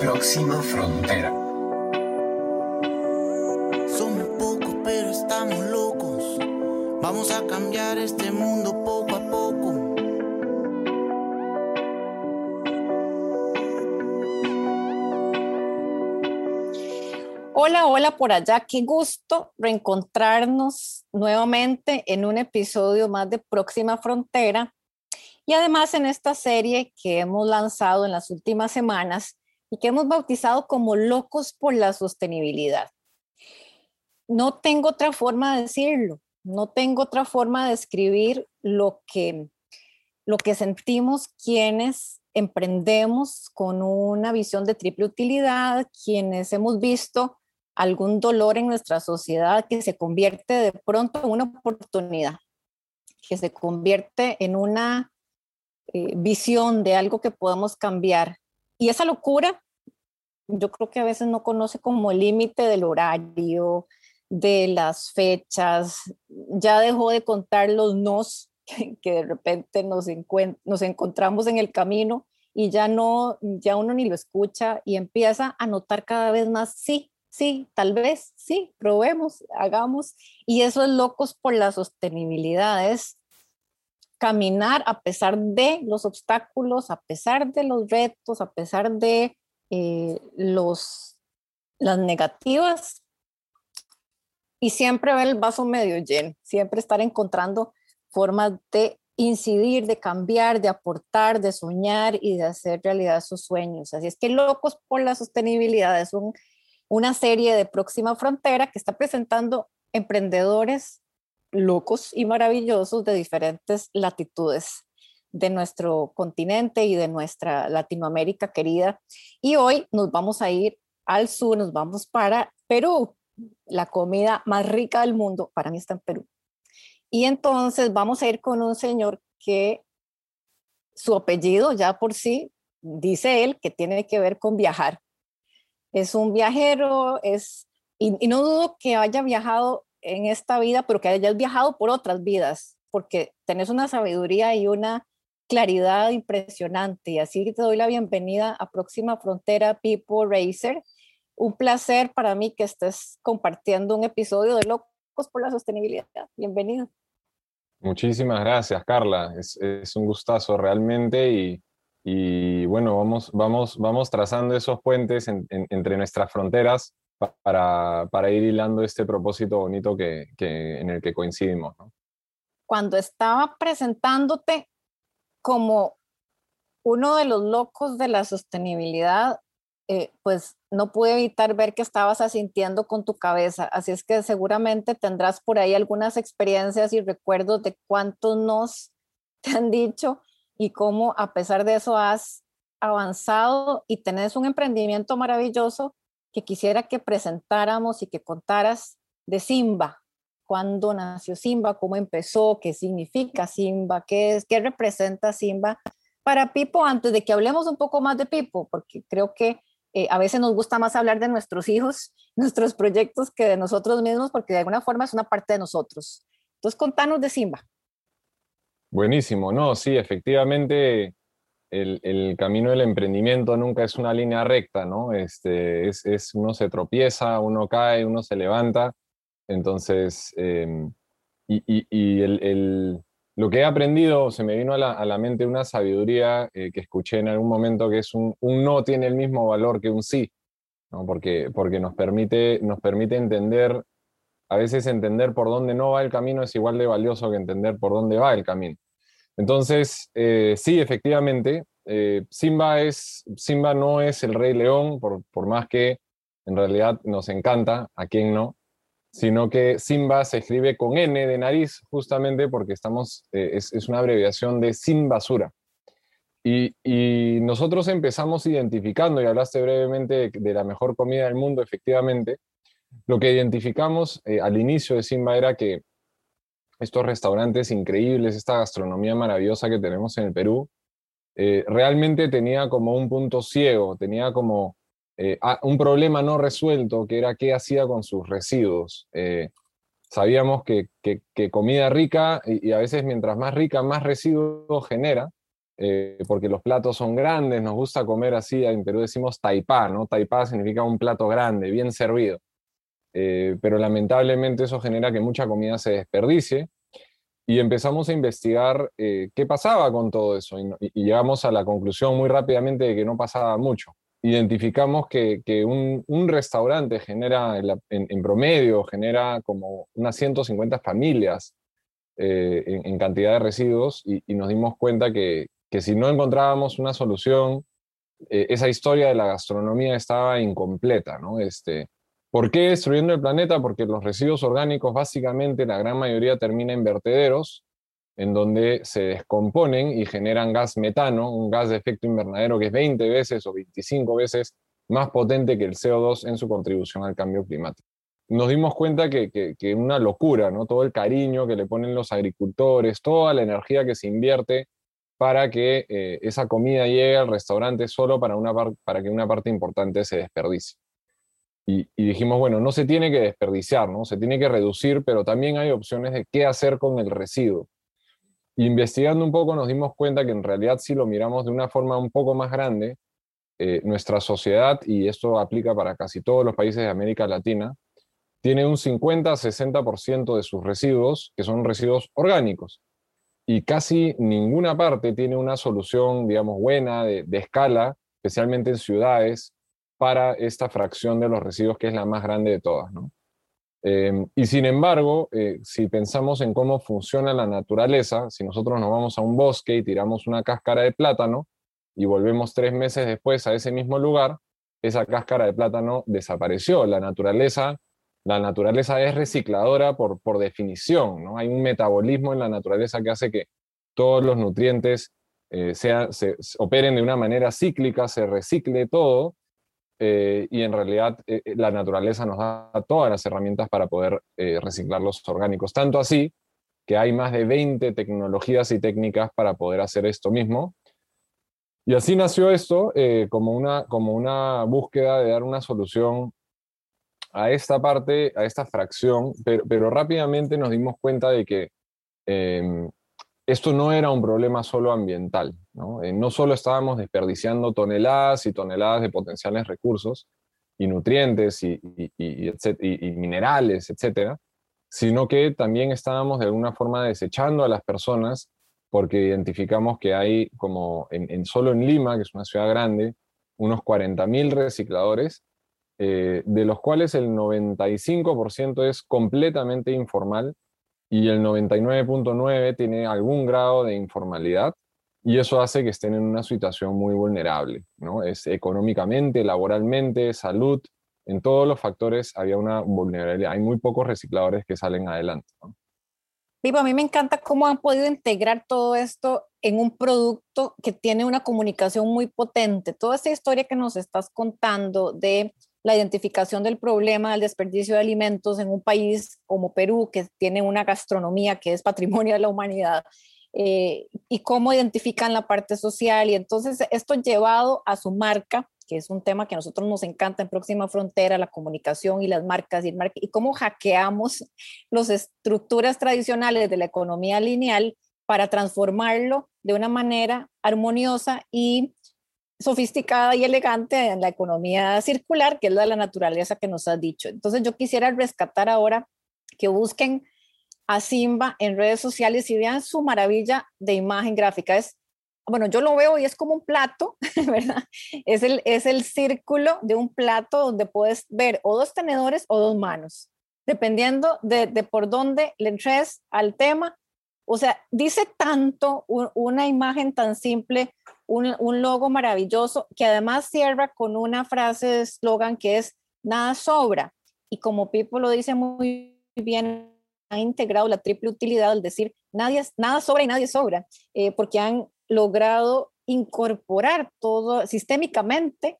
Próxima frontera. Somos pocos, pero estamos locos. Vamos a cambiar este mundo poco a poco. Hola, hola por allá. Qué gusto reencontrarnos nuevamente en un episodio más de Próxima Frontera. Y además en esta serie que hemos lanzado en las últimas semanas y que hemos bautizado como Locos por la Sostenibilidad. No tengo otra forma de decirlo, no tengo otra forma de describir lo que, lo que sentimos quienes emprendemos con una visión de triple utilidad, quienes hemos visto algún dolor en nuestra sociedad que se convierte de pronto en una oportunidad, que se convierte en una eh, visión de algo que podemos cambiar. Y esa locura, yo creo que a veces no conoce como el límite del horario, de las fechas, ya dejó de contar los nos que, de repente nos, nos encontramos en el camino y ya no, ya uno ni lo escucha y empieza a notar cada vez más, sí, sí, tal vez, sí, probemos, hagamos. Y eso es locos por la sostenibilidad, es caminar a pesar de los obstáculos, a pesar de los retos, a pesar de eh, los, las negativas y siempre ver el vaso medio lleno, siempre estar encontrando formas de incidir, de cambiar, de aportar, de soñar y de hacer realidad sus sueños. Así es que Locos por la Sostenibilidad es un, una serie de Próxima Frontera que está presentando emprendedores locos y maravillosos de diferentes latitudes de nuestro continente y de nuestra Latinoamérica querida. Y hoy nos vamos a ir al sur, nos vamos para Perú, la comida más rica del mundo, para mí está en Perú. Y entonces vamos a ir con un señor que su apellido ya por sí, dice él, que tiene que ver con viajar. Es un viajero, es, y, y no dudo que haya viajado en esta vida, pero que hayas viajado por otras vidas, porque tenés una sabiduría y una claridad impresionante. Y así te doy la bienvenida a Próxima Frontera People Racer. Un placer para mí que estés compartiendo un episodio de Locos por la Sostenibilidad. Bienvenido. Muchísimas gracias, Carla. Es, un gustazo realmente y, bueno, vamos, vamos, vamos trazando esos puentes entre nuestras fronteras para, para, ir hilando este propósito bonito que, que en el que coincidimos. ¿no? Cuando estaba presentándote como uno de los locos de la sostenibilidad, eh, pues no pude evitar ver que estabas asintiendo con tu cabeza. Así es que seguramente tendrás por ahí algunas experiencias y recuerdos de cuántos nos te han dicho y cómo a pesar de eso has avanzado y tenés un emprendimiento maravilloso que quisiera que presentáramos y que contaras de Simba. ¿Cuándo nació Simba? ¿Cómo empezó? ¿Qué significa Simba? ¿Qué, es, qué representa Simba para Pipo? Antes de que hablemos un poco más de Pipo, porque creo que eh, a veces nos gusta más hablar de nuestros hijos, nuestros proyectos, que de nosotros mismos, porque de alguna forma es una parte de nosotros. Entonces, contanos de Simba. Buenísimo, no, sí, efectivamente el, camino del emprendimiento nunca es una línea recta, ¿no? Este, es, uno se tropieza, uno cae, uno se levanta. Entonces, em, y, el, lo que he aprendido, se me vino a la, mente una sabiduría eh, que escuché en algún momento, que es un, un, no tiene el mismo valor que un sí, ¿no? porque, porque nos, permite, nos permite entender, a veces entender por dónde no va el camino es igual de valioso que entender por dónde va el camino. Entonces, eh, sí, efectivamente, eh, Simba, es, Simba no es el rey león, por, más que en realidad nos encanta, a quien no, sino que Simba se escribe con N de nariz, justamente porque estamos, eh, es, una abreviación de sin basura. Y, nosotros empezamos identificando, y hablaste brevemente de, la mejor comida del mundo, efectivamente, lo que identificamos al inicio de Simba era que estos restaurantes increíbles, esta gastronomía maravillosa que tenemos en el Perú, eh, realmente tenía como un punto ciego, tenía como eh, un problema no resuelto, que era qué hacía con sus residuos. Eh, sabíamos que, comida rica, y, a veces mientras más rica, más residuos genera, porque los platos son grandes, nos gusta comer así, en Perú decimos taipá, ¿no? Taipá significa un plato grande, bien servido. Eh, pero lamentablemente eso genera que mucha comida se desperdicie y empezamos a investigar eh, qué pasaba con todo eso y, llegamos a la conclusión muy rápidamente de que no pasaba mucho. Identificamos que, un, restaurante genera, en, promedio, genera como unas 150 familias en, cantidad de residuos y, y nos dimos cuenta que, que si no encontrábamos una solución, eh, esa historia de la gastronomía estaba incompleta, ¿no? Este, ¿Por qué destruyendo el planeta? Porque los residuos orgánicos básicamente la gran mayoría termina en vertederos, en donde se descomponen y generan gas metano, un gas de efecto invernadero que es 20 veces o 25 veces más potente que el CO2 en su contribución al cambio climático. Nos dimos cuenta que, que, una locura, ¿no? Todo el cariño que le ponen los agricultores, toda la energía que se invierte para que eh, esa comida llegue al restaurante solo para, una para que una parte importante se desperdicie. Y, dijimos, bueno, no se tiene que desperdiciar, ¿no? se tiene que reducir, pero también hay opciones de qué hacer con el residuo. Investigando un poco nos dimos cuenta que en realidad si lo miramos de una forma un poco más grande, eh, nuestra sociedad, y esto aplica para casi todos los países de América Latina, tiene un 50-60% de sus residuos que son residuos orgánicos y casi ninguna parte tiene una solución, digamos, buena de, escala, especialmente en ciudades, para esta fracción de los residuos que es la más grande de todas. Em, y sin embargo, eh, si pensamos en cómo funciona la naturaleza, si nosotros nos vamos a un bosque y tiramos una cáscara de plátano y volvemos tres meses después a ese mismo lugar, esa cáscara de plátano desapareció. La naturaleza la naturaleza es recicladora por, por definición, ¿no? Hay un metabolismo en la naturaleza que hace que todos los nutrientes eh, se, operen de una manera cíclica, se recicle todo, eh, y en realidad eh, la naturaleza nos da todas las herramientas para poder reciclar los orgánicos. Tanto así que hay más de 20 tecnologías y técnicas para poder hacer esto mismo. Y así nació esto como, una, como una búsqueda de dar una solución a esta parte, a esta fracción, pero, rápidamente nos dimos cuenta de que em, esto no era un problema solo ambiental, ¿no? Eh, no solo estábamos desperdiciando toneladas y toneladas de potenciales recursos y nutrientes y, y, minerales, etcétera, sino que también estábamos de alguna forma desechando a las personas porque identificamos que hay como en, solo en Lima, que es una ciudad grande, unos 40.000 recicladores eh, de los cuales el 95% es completamente informal y el 99.9% tiene algún grado de informalidad y eso hace que estén en una situación muy vulnerable, ¿no? Es económicamente, laboralmente, salud, en todos los factores había una vulnerabilidad. Hay muy pocos recicladores que salen adelante. ¿no? a mí me encanta cómo han podido integrar todo esto en un producto que tiene una comunicación muy potente. Toda esta historia que nos estás contando de la identificación del problema del desperdicio de alimentos en un país como Perú, que tiene una gastronomía que es patrimonio de la humanidad, eh, y cómo identifican la parte social. Y entonces esto llevado a su marca, que es un tema que a nosotros nos encanta en Próxima Frontera, la comunicación y las marcas y, y cómo hackeamos las estructuras tradicionales de la economía lineal para transformarlo de una manera armoniosa y sofisticada y elegante en la economía circular, que es la de la naturaleza que nos has dicho. Entonces yo quisiera rescatar ahora que busquen a Simba en redes sociales y vean su maravilla de imagen gráfica. Es, bueno, yo lo veo y es como un plato, ¿verdad? Es el, es el círculo de un plato donde puedes ver o dos tenedores o dos manos, dependiendo de, de por dónde le entres al tema. O sea, dice tanto una imagen tan simple un, logo maravilloso que además cierra con una frase de eslogan que es nada sobra. Y como Pipo lo dice muy bien, ha integrado la triple utilidad al decir nadie, nada sobra y nadie sobra, eh, porque han logrado incorporar todo sistémicamente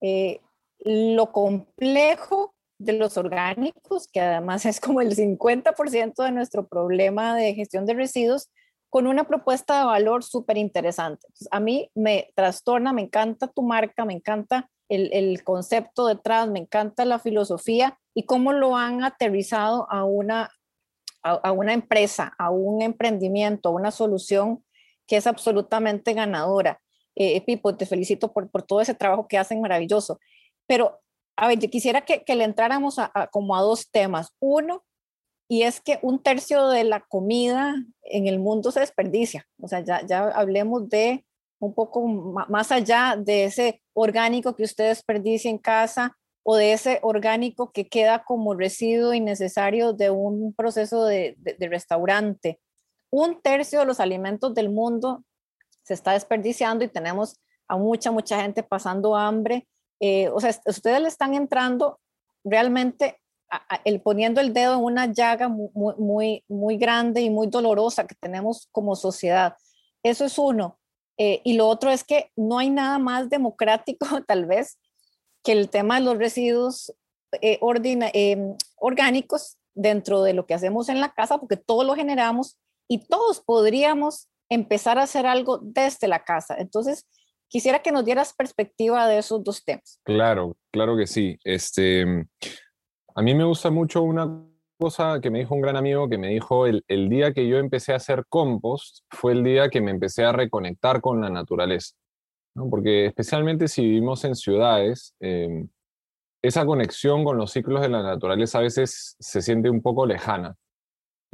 eh, lo complejo de los orgánicos, que además es como el 50% de nuestro problema de gestión de residuos, con una propuesta de valor súper interesante. A mí me trastorna, me encanta tu marca, me encanta el, concepto detrás, me encanta la filosofía y cómo lo han aterrizado a una, a, una empresa, a un emprendimiento, a una solución que es absolutamente ganadora. Eh, Pipo, te felicito por, por todo ese trabajo que hacen maravilloso. Pero, a ver, yo quisiera que, le entráramos a, como a dos temas. Uno, y es que un tercio de la comida en el mundo se desperdicia. O sea, ya, ya hablemos de un poco más allá de ese orgánico que usted desperdicia en casa o de ese orgánico que queda como residuo innecesario de un proceso de, de, restaurante. Un tercio de los alimentos del mundo se está desperdiciando y tenemos a mucha, mucha gente pasando hambre. Eh, o sea, ustedes le están entrando realmente el, poniendo el dedo en una llaga muy, muy, muy grande y muy dolorosa que tenemos como sociedad. Eso es uno. Eh, y lo otro es que no hay nada más democrático, tal vez, que el tema de los residuos eh, em, orgánicos dentro de lo que hacemos en la casa, porque todos lo generamos y todos podríamos empezar a hacer algo desde la casa. Entonces, quisiera que nos dieras perspectiva de esos dos temas. Claro, claro que sí. Este, a mí me gusta mucho una cosa que me dijo un gran amigo que me dijo el, día que yo empecé a hacer compost fue el día que me empecé a reconectar con la naturaleza. Porque especialmente si vivimos en ciudades, em, esa conexión con los ciclos de la naturaleza a veces se siente un poco lejana.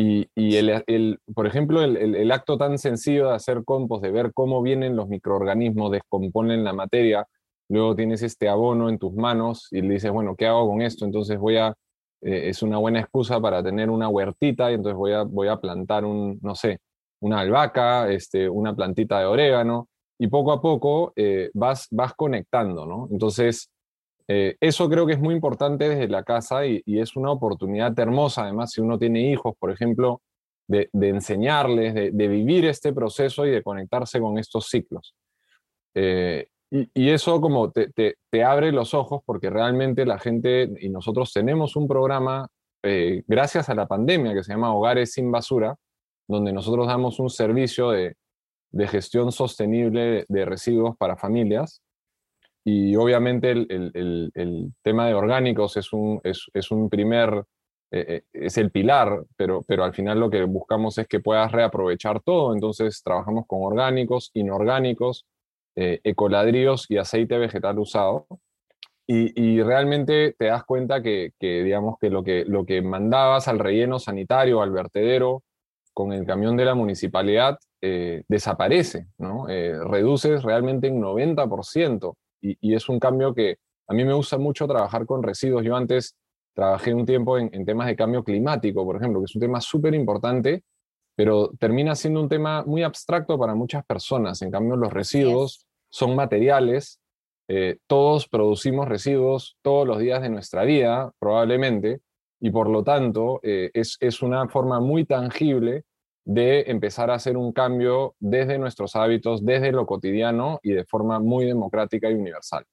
Y, el, por ejemplo, el, acto tan sencillo de hacer compost, de ver cómo vienen los microorganismos, descomponen la materia, luego tienes este abono en tus manos y le dices, bueno, ¿qué hago con esto? Entonces voy a, eh, es una buena excusa para tener una huertita y entonces voy a, voy a plantar un, no sé, una albahaca, este, una plantita de orégano y poco a poco eh, vas, vas conectando, ¿no? Entonces, eh, eso creo que es muy importante desde la casa y, es una oportunidad hermosa, además, si uno tiene hijos, por ejemplo, de, enseñarles, de, vivir este proceso y de conectarse con estos ciclos. Y, eso como te, abre los ojos porque realmente la gente y nosotros tenemos un programa, eh, gracias a la pandemia, que se llama Hogares sin Basura, donde nosotros damos un servicio de gestión sostenible de residuos para familias. Y obviamente el, el, el, tema de orgánicos es un, es, es un primer, eh, eh, es el pilar, pero, pero al final lo que buscamos es que puedas reaprovechar todo. Entonces trabajamos con orgánicos, inorgánicos, eh, ecoladrillos y aceite vegetal usado. Y, realmente te das cuenta que, digamos, que lo, que lo que mandabas al relleno sanitario, al vertedero, con el camión de la municipalidad, eh, desaparece, ¿no? Eh, reduces realmente en 90%. Y, y, es un cambio que a mí me gusta mucho trabajar con residuos. Yo antes trabajé un tiempo en, en temas de cambio climático, por ejemplo, que es un tema súper importante pero termina siendo un tema muy abstracto para muchas personas. En cambio, los residuos son materiales, eh, todos producimos residuos todos los días de nuestra vida, probablemente, y por lo tanto eh, es, es una forma muy tangible de empezar a hacer un cambio desde nuestros hábitos, desde lo cotidiano y de forma muy democrática y universal.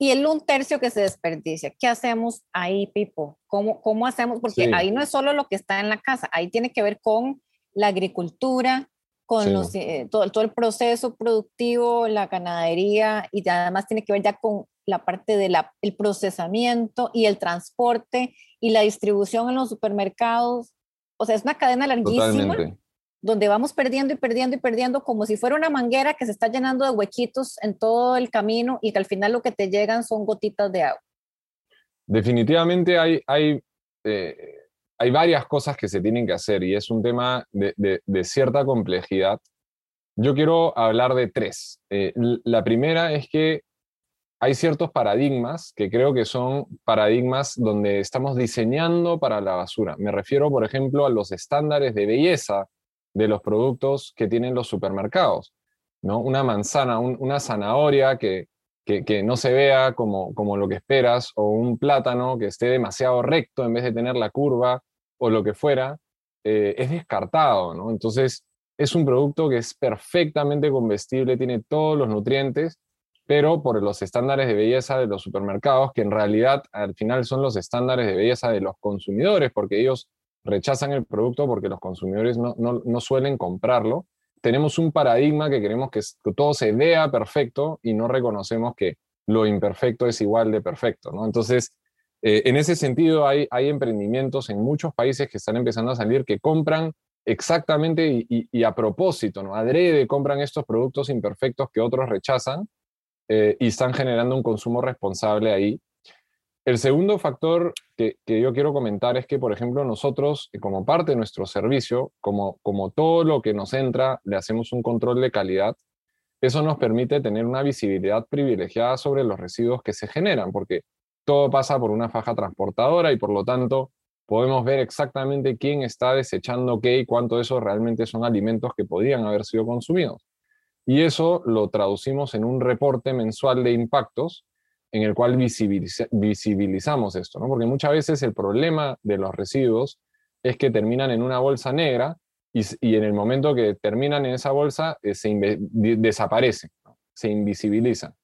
Y el un tercio que se desperdicia, ¿qué hacemos ahí, Pipo? ¿Cómo, cómo hacemos? Porque ahí no es solo lo que está en la casa, ahí tiene que ver con la agricultura, con los, eh, todo, todo, el proceso productivo, la ganadería y además tiene que ver ya con la parte del el procesamiento y el transporte y la distribución en los supermercados. O sea, es una cadena larguísima donde vamos perdiendo y perdiendo y perdiendo como si fuera una manguera que se está llenando de huequitos en todo el camino y que al final lo que te llegan son gotitas de agua. Definitivamente hay, hay eh, hay varias cosas que se tienen que hacer y es un tema de, cierta complejidad. Yo quiero hablar de tres. Eh, la primera es que hay ciertos paradigmas que creo que son paradigmas donde estamos diseñando para la basura. Me refiero, por ejemplo, a los estándares de belleza de los productos que tienen los supermercados. ¿no? Una manzana, una zanahoria que, que, no se vea como, como lo que esperas, o un plátano que esté demasiado recto en vez de tener la curva, o lo que fuera, eh, es descartado, ¿no? Entonces, es un producto que es perfectamente comestible, tiene todos los nutrientes, pero por los estándares de belleza de los supermercados, que en realidad al final son los estándares de belleza de los consumidores, porque ellos rechazan el producto porque los consumidores no, no, suelen comprarlo. Tenemos un paradigma que queremos que todo se vea perfecto y no reconocemos que lo imperfecto es igual de perfecto, ¿no? Entonces, eh, en ese sentido, hay, hay emprendimientos en muchos países que están empezando a salir que compran exactamente y, a propósito, ¿no? Adrede compran estos productos imperfectos que otros rechazan eh, y están generando un consumo responsable ahí. El segundo factor que, yo quiero comentar es que, por ejemplo, nosotros, como parte de nuestro servicio, como, como todo lo que nos entra, le hacemos un control de calidad. Eso nos permite tener una visibilidad privilegiada sobre los residuos que se generan, porque todo pasa por una faja transportadora y por lo tanto podemos ver exactamente quién está desechando qué y cuánto de eso realmente son alimentos que podían haber sido consumidos. Y eso lo traducimos en un reporte mensual de impactos en el cual visibilizamos esto, ¿no? Porque muchas veces el problema de los residuos es que terminan en una bolsa negra y, en el momento que terminan en esa bolsa eh, se desaparecen, se invisibilizan.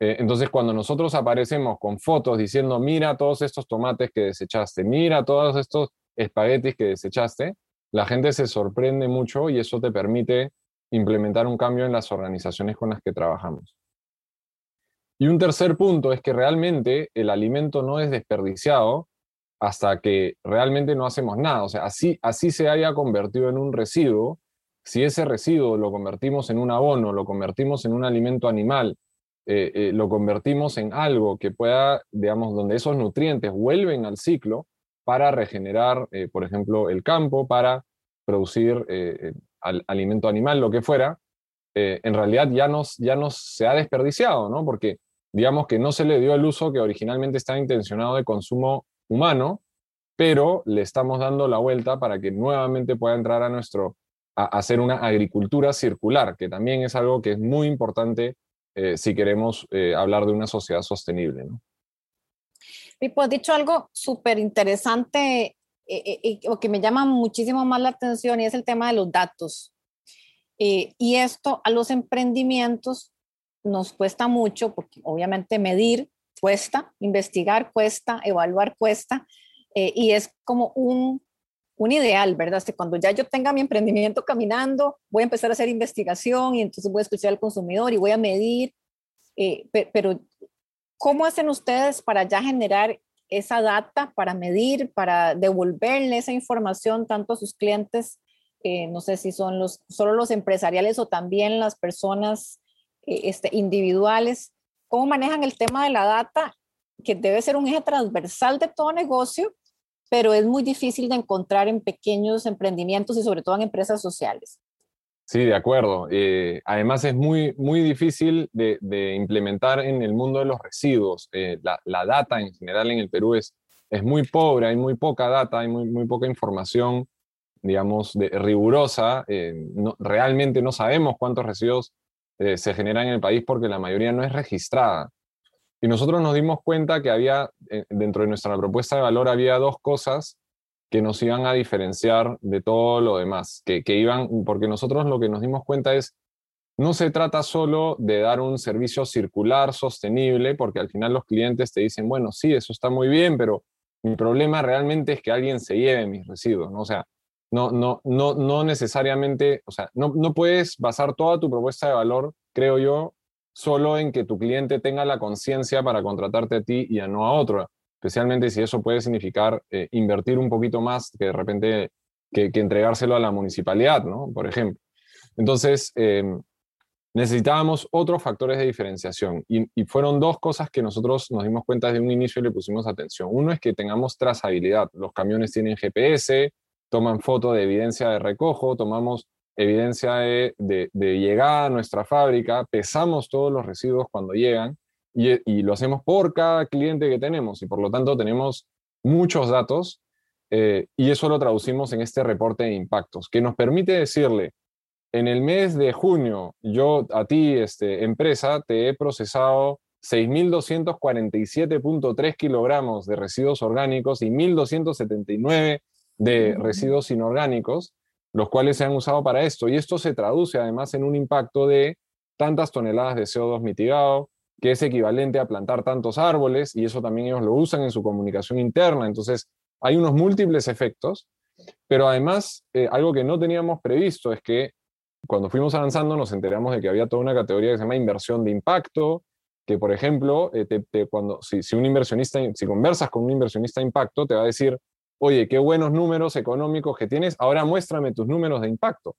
Eh, entonces, cuando nosotros aparecemos con fotos diciendo, mira todos estos tomates que desechaste, mira todos estos espaguetis que desechaste, la gente se sorprende mucho y eso te permite implementar un cambio en las organizaciones con las que trabajamos. Y un tercer punto es que realmente el alimento no es desperdiciado hasta que realmente no hacemos nada. O sea, así, así se haya convertido en un residuo, si ese residuo lo convertimos en un abono, lo convertimos en un alimento animal, eh, eh, lo convertimos en algo que pueda, digamos, donde esos nutrientes vuelven al ciclo para regenerar, eh, por ejemplo, el campo, para producir alimento animal, lo que fuera, en realidad ya nos, ya nos se ha desperdiciado, ¿no? Porque digamos que no se le dio el uso que originalmente estaba intencionado de consumo humano, pero le estamos dando la vuelta para que nuevamente pueda entrar a nuestro, a, hacer una agricultura circular, que también es algo que es muy importante eh, si queremos eh, hablar de una sociedad sostenible. ¿no? Pipo, has dicho algo súper interesante eh, o que me llama muchísimo más la atención y es el tema de los datos. y esto a los emprendimientos nos cuesta mucho, porque obviamente medir cuesta, investigar cuesta, evaluar cuesta, eh, y es como un, un ideal, ¿verdad? Que cuando ya yo tenga mi emprendimiento caminando, voy a empezar a hacer investigación y entonces voy a escuchar al consumidor y voy a medir, eh, pero ¿cómo hacen ustedes para ya generar esa data, para medir, para devolverle esa información tanto a sus clientes? Eh, no sé si son los, solo los empresariales o también las personas este, individuales, cómo manejan el tema de la data, que debe ser un eje transversal de todo negocio, pero es muy difícil de encontrar en pequeños emprendimientos y sobre todo en empresas sociales. Sí, de acuerdo. Eh, además es muy, muy difícil de, implementar en el mundo de los residuos. Eh, la, data en general en el Perú es, es muy pobre, hay muy poca data, hay muy, muy poca información, digamos, de, rigurosa. realmente no sabemos cuántos residuos eh, se genera en el país porque la mayoría no es registrada. Y nosotros nos dimos cuenta que había, eh, dentro de nuestra propuesta de valor, había dos cosas que nos iban a diferenciar de todo lo demás, que, que iban, porque nosotros lo que nos dimos cuenta es, no se trata solo de dar un servicio circular sostenible, porque al final los clientes te dicen, bueno, sí, eso está muy bien, pero mi problema realmente es que alguien se lleve mis residuos, ¿no? Sea, no, no, no, no necesariamente, o sea, no, no puedes basar toda tu propuesta de valor, creo yo, solo en que tu cliente tenga la conciencia para contratarte a ti y a no a otro, especialmente si eso puede significar eh, invertir un poquito más que de repente que, entregárselo a la municipalidad, ¿no? Por ejemplo. Entonces, em, necesitábamos otros factores de diferenciación y, y, fueron dos cosas que nosotros nos dimos cuenta desde un inicio y le pusimos atención. Uno es que tengamos trazabilidad. Los camiones tienen GPS, toman foto de evidencia de recojo, tomamos evidencia de, llegada a nuestra fábrica, pesamos todos los residuos cuando llegan y, lo hacemos por cada cliente que tenemos y por lo tanto tenemos muchos datos eh, y eso lo traducimos en este reporte de impactos que nos permite decirle, en el mes de junio yo a ti, este, empresa, te he procesado 6.247.3 kilogramos de residuos orgánicos y 1.279 de residuos inorgánicos, los cuales se han usado para esto. Y esto se traduce además en un impacto de tantas toneladas de CO2 mitigado, que es equivalente a plantar tantos árboles, y eso también ellos lo usan en su comunicación interna. Entonces, hay unos múltiples efectos, pero además, eh, algo que no teníamos previsto es que cuando fuimos avanzando nos enteramos de que había toda una categoría que se llama inversión de impacto, que por ejemplo, eh, cuando, si, si, un inversionista, si conversas con un inversionista de impacto, te va a decir, oye, qué buenos números económicos que tienes, ahora muéstrame tus números de impacto.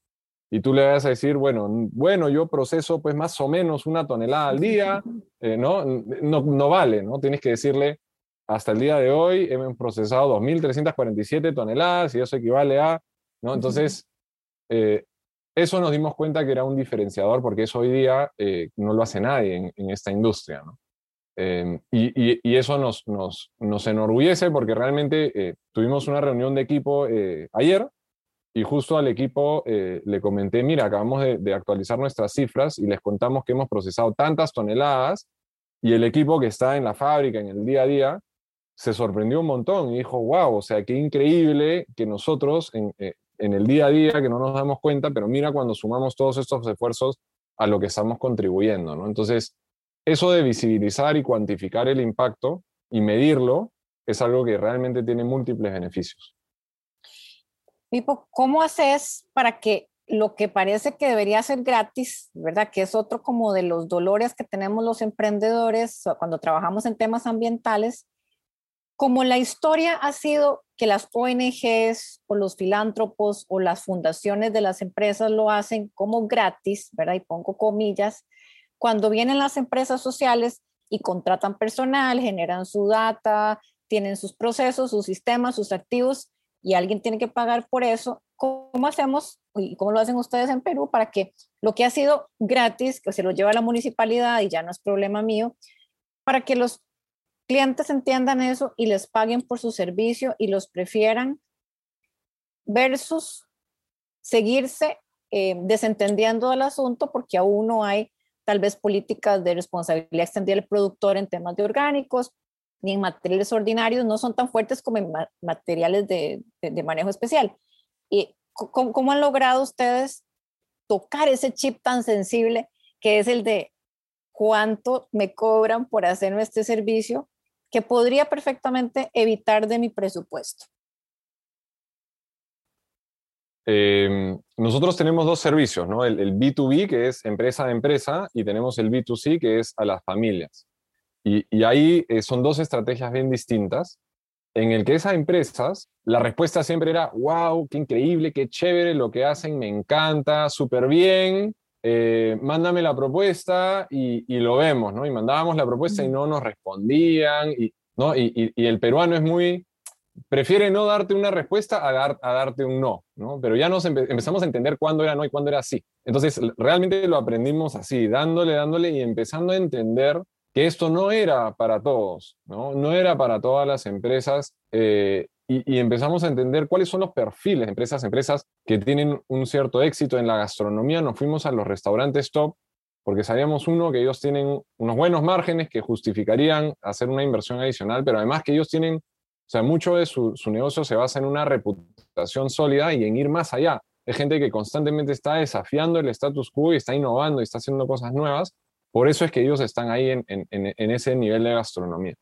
Y tú le vas a decir, bueno, bueno, yo proceso pues más o menos una tonelada al día, eh, ¿no? ¿no? No vale, ¿no? Tienes que decirle, hasta el día de hoy hemos procesado 2.347 toneladas y eso equivale a, ¿no? Entonces, eh, eso nos dimos cuenta que era un diferenciador porque eso hoy día eh, no lo hace nadie en, esta industria. ¿no? Em, y, eso nos, nos, nos, enorgullece porque realmente eh, tuvimos una reunión de equipo eh, ayer y justo al equipo le comenté, mira, acabamos de, de, actualizar nuestras cifras y les contamos que hemos procesado tantas toneladas y el equipo que está en la fábrica, en el día a día, se sorprendió un montón y dijo, wow, o sea, qué increíble que nosotros en, en el día a día que no nos damos cuenta, pero mira cuando sumamos todos estos esfuerzos a lo que estamos contribuyendo, ¿no? Entonces, eso de visibilizar y cuantificar el impacto y medirlo es algo que realmente tiene múltiples beneficios. Pipo, ¿cómo haces para que lo que parece que debería ser gratis, ¿verdad? Que es otro como de los dolores que tenemos los emprendedores cuando trabajamos en temas ambientales, como la historia ha sido que las ONGs o los filántropos o las fundaciones de las empresas lo hacen como gratis, ¿verdad? Y pongo comillas, cuando vienen las empresas sociales y contratan personal, generan su data, tienen sus procesos, sus sistemas, sus activos y alguien tiene que pagar por eso, ¿cómo hacemos y cómo lo hacen ustedes en Perú para que lo que ha sido gratis, que se lo lleva la municipalidad y ya no es problema mío, para que los clientes entiendan eso y les paguen por su servicio y los prefieran versus seguirse eh, desentendiendo del asunto porque aún no hay tal vez políticas de responsabilidad extendida del productor en temas de orgánicos ni en materiales ordinarios no son tan fuertes como en materiales de, manejo especial. ¿Y cómo han logrado ustedes tocar ese chip tan sensible que es el de cuánto me cobran por hacer este servicio que podría perfectamente evitar de mi presupuesto? Em, nosotros tenemos dos servicios, ¿no? El, B2B, que es empresa a empresa, y tenemos el B2C, que es a las familias. Y, ahí eh, son dos estrategias bien distintas, en el que esas empresas, la respuesta siempre era, wow, qué increíble, qué chévere lo que hacen, me encanta, súper bien, eh, mándame la propuesta y, lo vemos, ¿no? Y mandábamos la propuesta y no nos respondían, y, ¿no? Y, el peruano es muy, prefiere no darte una respuesta a, dar, a darte un no, ¿no? Pero ya nos empezamos a entender cuándo era no y cuándo era sí. Entonces, realmente lo aprendimos así, dándole, dándole y empezando a entender que esto no era para todos, ¿no? No era para todas las empresas. Eh, y, empezamos a entender cuáles son los perfiles de empresas, empresas que tienen un cierto éxito en la gastronomía. Nos fuimos a los restaurantes top porque sabíamos, uno, que ellos tienen unos buenos márgenes que justificarían hacer una inversión adicional, pero además que ellos tienen, o sea, mucho de su, su negocio se basa en una reputación sólida y en ir más allá. Es gente que constantemente está desafiando el status quo y está innovando y está haciendo cosas nuevas. Por eso es que ellos están ahí en, en, en ese nivel de gastronomía.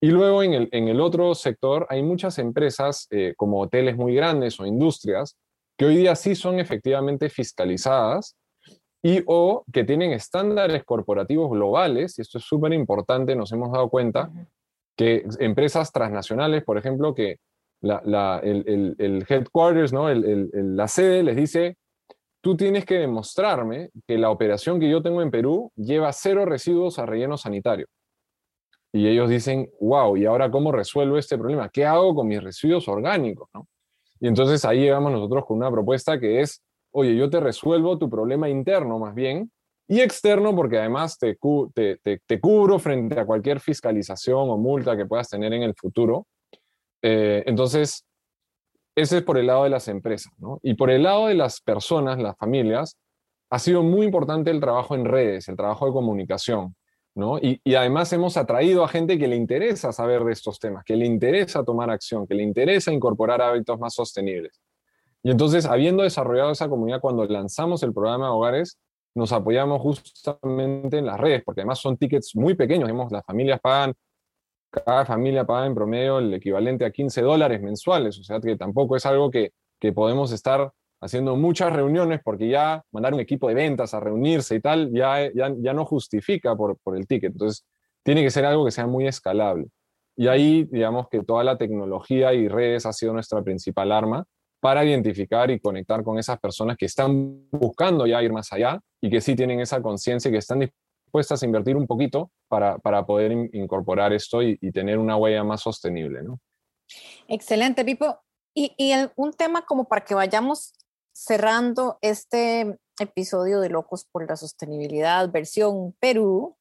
Y luego en el, en el otro sector hay muchas empresas eh, como hoteles muy grandes o industrias que hoy día sí son efectivamente fiscalizadas y o que tienen estándares corporativos globales, y esto es súper importante, nos hemos dado cuenta, que empresas transnacionales, por ejemplo, que la, la, el, el, headquarters, ¿no? la sede les dice, tú tienes que demostrarme que la operación que yo tengo en Perú lleva cero residuos a relleno sanitario y ellos dicen, wow, ¿y ahora cómo resuelvo este problema? ¿Qué hago con mis residuos orgánicos? ¿no? Y entonces ahí llegamos nosotros con una propuesta que es, oye, yo te resuelvo tu problema interno más bien y externo porque además te, te, te, cubro frente a cualquier fiscalización o multa que puedas tener en el futuro. Eh, entonces, ese es por el lado de las empresas. ¿no? Y por el lado de las personas, las familias, ha sido muy importante el trabajo en redes, el trabajo de comunicación. Y, además hemos atraído a gente que le interesa saber de estos temas, que le interesa tomar acción, que le interesa incorporar hábitos más sostenibles. Y entonces, habiendo desarrollado esa comunidad, cuando lanzamos el programa de hogares, nos apoyamos justamente en las redes, porque además son tickets muy pequeños. Vemos, las familias pagan, cada familia paga en promedio el equivalente a 15 dólares mensuales, o sea que tampoco es algo que, que podemos estar haciendo muchas reuniones porque ya mandar un equipo de ventas a reunirse y tal, ya, ya, ya no justifica por, por el ticket. Entonces, tiene que ser algo que sea muy escalable. Y ahí, digamos que toda la tecnología y redes ha sido nuestra principal arma para identificar y conectar con esas personas que están buscando ya ir más allá y que sí tienen esa conciencia y que están dispuestas a invertir un poquito para, para poder incorporar esto y, tener una huella más sostenible. ¿no? Excelente, Pipo. Y, y un tema como para que vayamos cerrando este episodio de Locos por la Sostenibilidad, versión Perú,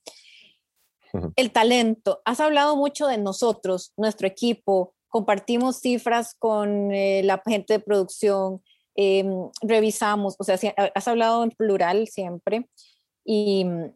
el talento. Has hablado mucho de nosotros, nuestro equipo, compartimos cifras con eh, la gente de producción, em, revisamos, o sea, has hablado en plural siempre y mm,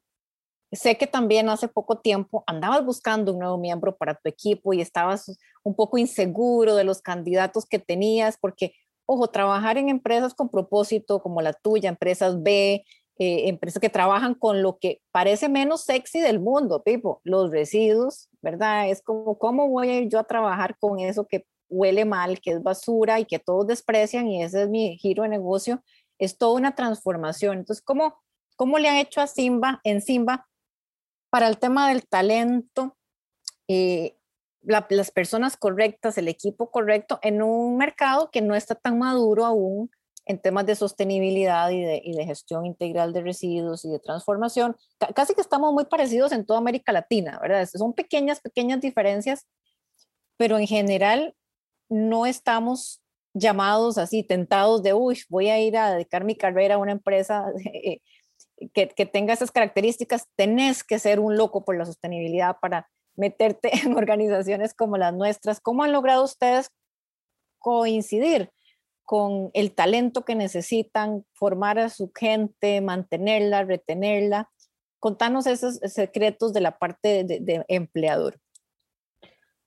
sé que también hace poco tiempo andabas buscando un nuevo miembro para tu equipo y estabas un poco inseguro de los candidatos que tenías porque ojo, trabajar en empresas con propósito como la tuya, empresas B, eh, empresas que trabajan con lo que parece menos sexy del mundo, tipo los residuos, ¿verdad? Es como, ¿cómo voy a ir yo a trabajar con eso que huele mal, que es basura y que todos desprecian y ese es mi giro de negocio? Es toda una transformación. Entonces, ¿cómo, cómo le han hecho a Simba, en Simba, para el tema del talento? Eh, las personas correctas, el equipo correcto en un mercado que no está tan maduro aún en temas de sostenibilidad y de, gestión integral de residuos y de transformación. casi que estamos muy parecidos en toda América Latina, ¿verdad? Son pequeñas, pequeñas diferencias, pero en general no estamos llamados así, tentados de, uy, voy a ir a dedicar mi carrera a una empresa que, que tenga esas características. Tenés que ser un loco por la sostenibilidad para meterte en organizaciones como las nuestras. ¿Cómo han logrado ustedes coincidir con el talento que necesitan, formar a su gente, mantenerla, retenerla? Contanos esos secretos de la parte de, empleador.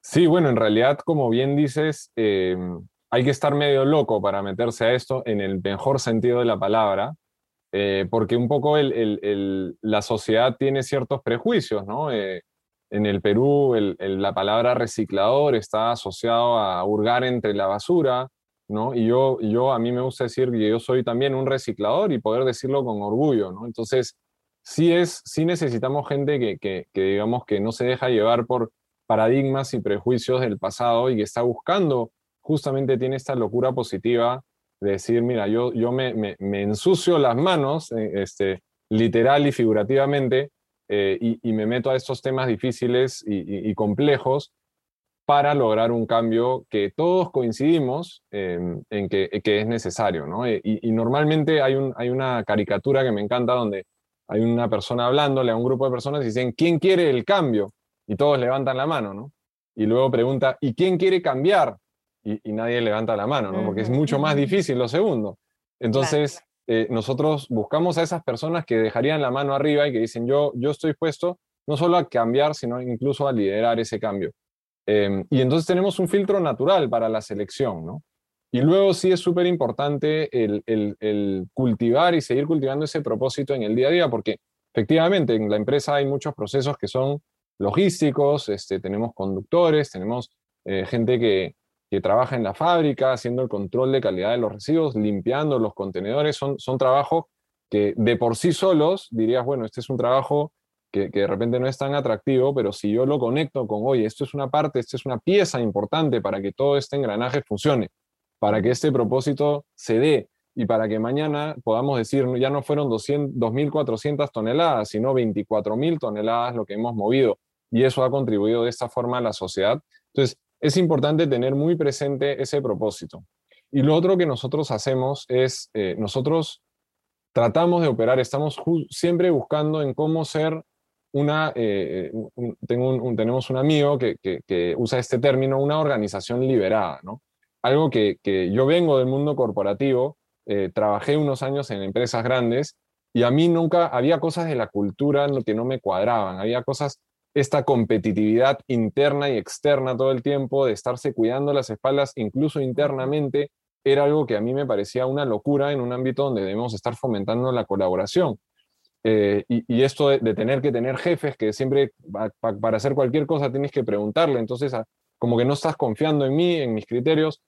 Sí, bueno, en realidad, como bien dices, em, hay que estar medio loco para meterse a esto en el mejor sentido de la palabra, eh, porque un poco la sociedad tiene ciertos prejuicios, ¿no? Eh, en el Perú la palabra reciclador está asociado a hurgar entre la basura, ¿no? Y yo, yo, a mí me gusta decir que yo soy también un reciclador y poder decirlo con orgullo, ¿no? Entonces, sí, es, sí necesitamos gente que, que, digamos, que no se deja llevar por paradigmas y prejuicios del pasado y que está buscando, justamente tiene esta locura positiva de decir, mira, yo, yo me, me, ensucio las manos, eh, este, literal y figurativamente, eh, y, me meto a estos temas difíciles y, complejos para lograr un cambio que todos coincidimos en que, es necesario. ¿no? Eh, y, normalmente hay, un, hay una caricatura que me encanta donde hay una persona hablándole a un grupo de personas y dicen, ¿quién quiere el cambio? Y todos levantan la mano, ¿no? Y luego pregunta, ¿y quién quiere cambiar? Y, nadie levanta la mano, ¿no? Porque es mucho más difícil lo segundo. Entonces, eh, nosotros buscamos a esas personas que dejarían la mano arriba y que dicen, yo, yo estoy puesto no solo a cambiar, sino incluso a liderar ese cambio. Em, y entonces tenemos un filtro natural para la selección, ¿no? Y luego sí es súper importante el, cultivar y seguir cultivando ese propósito en el día a día, porque efectivamente en la empresa hay muchos procesos que son logísticos, este, tenemos conductores, tenemos eh, gente que, que trabaja en la fábrica haciendo el control de calidad de los residuos, limpiando los contenedores, son, son trabajos que de por sí solos dirías, bueno, este es un trabajo que, de repente no es tan atractivo, pero si yo lo conecto con, oye, esto es una parte, esto es una pieza importante para que todo este engranaje funcione, para que este propósito se dé y para que mañana podamos decir, ya no fueron 2.400 toneladas, sino 24.000 toneladas lo que hemos movido. Y eso ha contribuido de esta forma a la sociedad. Entonces, es importante tener muy presente ese propósito. Y lo otro que nosotros hacemos es, eh, nosotros tratamos de operar, estamos siempre buscando en cómo ser una, eh, tengo tenemos un amigo que, usa este término, una organización liberada, ¿no? Algo que, yo vengo del mundo corporativo, eh, trabajé unos años en empresas grandes y a mí nunca había cosas de la cultura que no me cuadraban, había cosas esta competitividad interna y externa todo el tiempo, de estarse cuidando las espaldas, incluso internamente, era algo que a mí me parecía una locura en un ámbito donde debemos estar fomentando la colaboración. Eh, y, esto de, tener que tener jefes que siempre para hacer cualquier cosa tienes que preguntarle, entonces como que no estás confiando en mí, en mis criterios.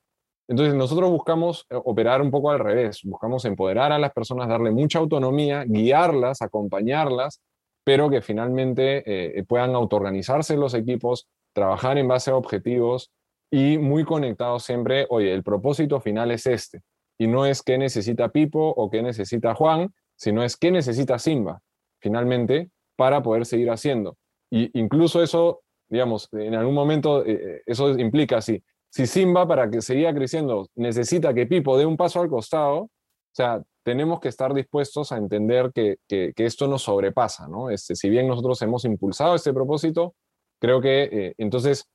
Entonces nosotros buscamos eh, operar un poco al revés, buscamos empoderar a las personas, darle mucha autonomía, guiarlas, acompañarlas pero que finalmente eh, puedan autoorganizarse los equipos, trabajar en base a objetivos y muy conectados siempre, oye, el propósito final es este. Y no es qué necesita Pipo o qué necesita Juan, sino es qué necesita Simba, finalmente, para poder seguir haciendo. Y incluso eso, digamos, en algún momento, eh, eh, eso implica, si, si Simba, para que siga creciendo, necesita que Pipo dé un paso al costado, o sea, tenemos que estar dispuestos a entender que, que, esto nos sobrepasa, ¿no? Este, si bien nosotros hemos impulsado este propósito, creo que eh, entonces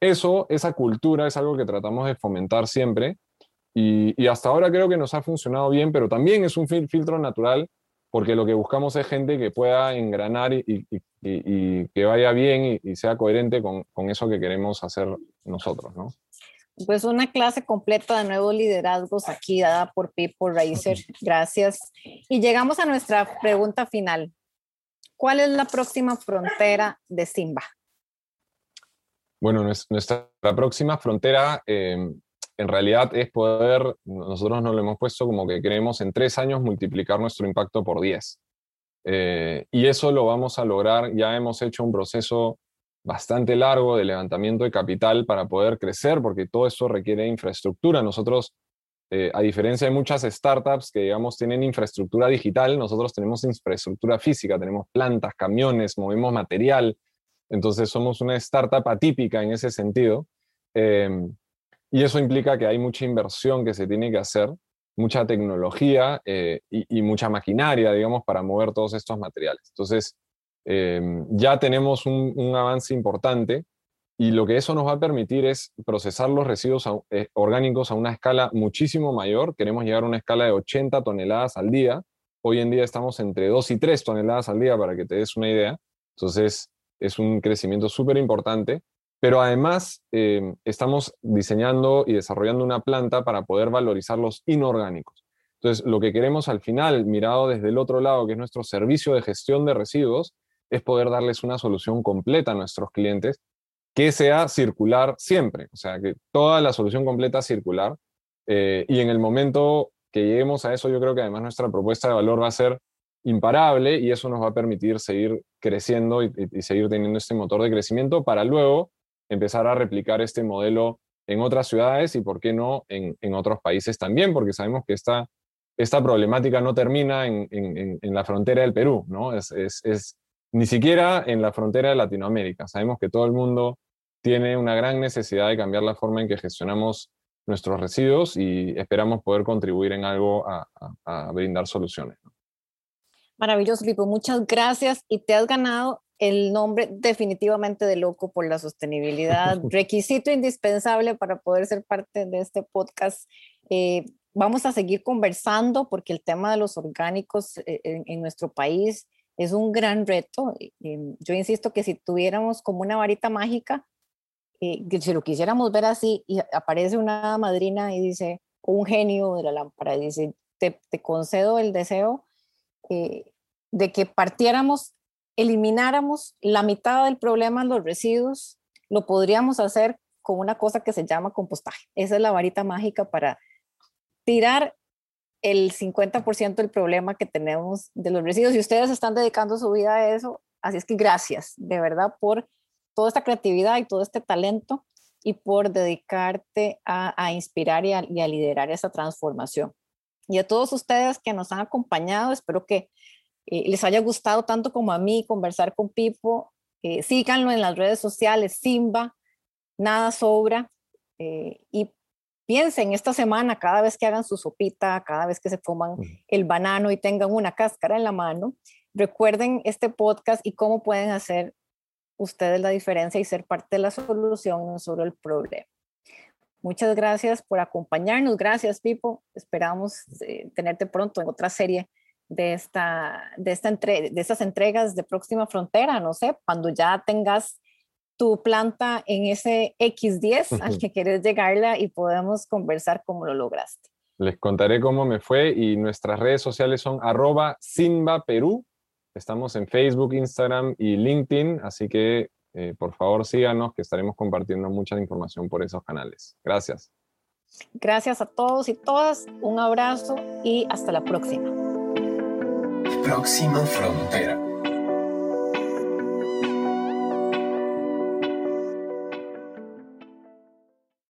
eso, esa cultura es algo que tratamos de fomentar siempre y, y, hasta ahora creo que nos ha funcionado bien, pero también es un filtro natural porque lo que buscamos es gente que pueda engranar y, y, y que vaya bien y, sea coherente con, con, eso que queremos hacer nosotros, ¿no? Pues una clase completa de nuevos liderazgos aquí dada por People Racer. Gracias. Y llegamos a nuestra pregunta final. ¿Cuál es la próxima frontera de Simba? Bueno, nuestra próxima frontera eh, en realidad es poder, nosotros nos lo hemos puesto como que queremos en tres años multiplicar nuestro impacto por diez. Eh, y eso lo vamos a lograr, ya hemos hecho un proceso bastante largo de levantamiento de capital para poder crecer, porque todo eso requiere infraestructura. Nosotros, eh, a diferencia de muchas startups que, digamos, tienen infraestructura digital, nosotros tenemos infraestructura física, tenemos plantas, camiones, movemos material. Entonces somos una startup atípica en ese sentido. Em, y eso implica que hay mucha inversión que se tiene que hacer, mucha tecnología eh, y, y, mucha maquinaria, digamos, para mover todos estos materiales. Entonces, Em, ya tenemos un, avance importante y lo que eso nos va a permitir es procesar los residuos eh, orgánicos a una escala muchísimo mayor. Queremos llegar a una escala de 80 toneladas al día. Hoy en día estamos entre 2 y 3 toneladas al día, para que te des una idea. Entonces, es un crecimiento súper importante. Pero además, em, estamos diseñando y desarrollando una planta para poder valorizar los inorgánicos. Entonces, lo que queremos al final, mirado desde el otro lado, que es nuestro servicio de gestión de residuos, es poder darles una solución completa a nuestros clientes que sea circular siempre, o sea, que toda la solución completa circular. Eh, y en el momento que lleguemos a eso, yo creo que además nuestra propuesta de valor va a ser imparable y eso nos va a permitir seguir creciendo y, seguir teniendo este motor de crecimiento para luego empezar a replicar este modelo en otras ciudades y, por qué no, en, en otros países también, porque sabemos que esta, esta problemática no termina en, en, en la frontera del Perú, ¿no? Es, es, ni siquiera en la frontera de Latinoamérica. Sabemos que todo el mundo tiene una gran necesidad de cambiar la forma en que gestionamos nuestros residuos y esperamos poder contribuir en algo a, brindar soluciones. Maravilloso, Pipo. Muchas gracias y te has ganado el nombre definitivamente de loco por la sostenibilidad, requisito indispensable para poder ser parte de este podcast. Eh, vamos a seguir conversando porque el tema de los orgánicos eh, en nuestro país es un gran reto. Yo insisto que si tuviéramos como una varita mágica, eh, si lo quisiéramos ver así, y aparece una madrina y dice, un genio de la lámpara, y dice, te, concedo el deseo eh, de que partiéramos, elimináramos la mitad del problema en los residuos, lo podríamos hacer con una cosa que se llama compostaje. Esa es la varita mágica para tirar el 50% del problema que tenemos de los residuos y ustedes están dedicando su vida a eso. Así es que gracias, de verdad, por toda esta creatividad y todo este talento y por dedicarte a, inspirar y a, liderar esa transformación. Y a todos ustedes que nos han acompañado, espero que eh, les haya gustado tanto como a mí conversar con Pipo. Eh, síganlo en las redes sociales, Simba, nada sobra. Eh, y piensen esta semana, cada vez que hagan su sopita, cada vez que se coman el banano y tengan una cáscara en la mano, recuerden este podcast y cómo pueden hacer ustedes la diferencia y ser parte de la solución, no solo el problema. Muchas gracias por acompañarnos. Gracias, Pipo. Esperamos eh, tenerte pronto en otra serie de, esta, de, esta entre, de estas entregas de Próxima Frontera. No sé, cuando ya tengas tu planta en ese X10 al que quieres llegarla y podemos conversar cómo lo lograste. Les contaré cómo me fue y nuestras redes sociales son arroba Simba Perú. Estamos en Facebook, Instagram y LinkedIn, así que eh, por favor síganos que estaremos compartiendo mucha información por esos canales. Gracias. Gracias a todos y todas, un abrazo y hasta la próxima. Próxima frontera.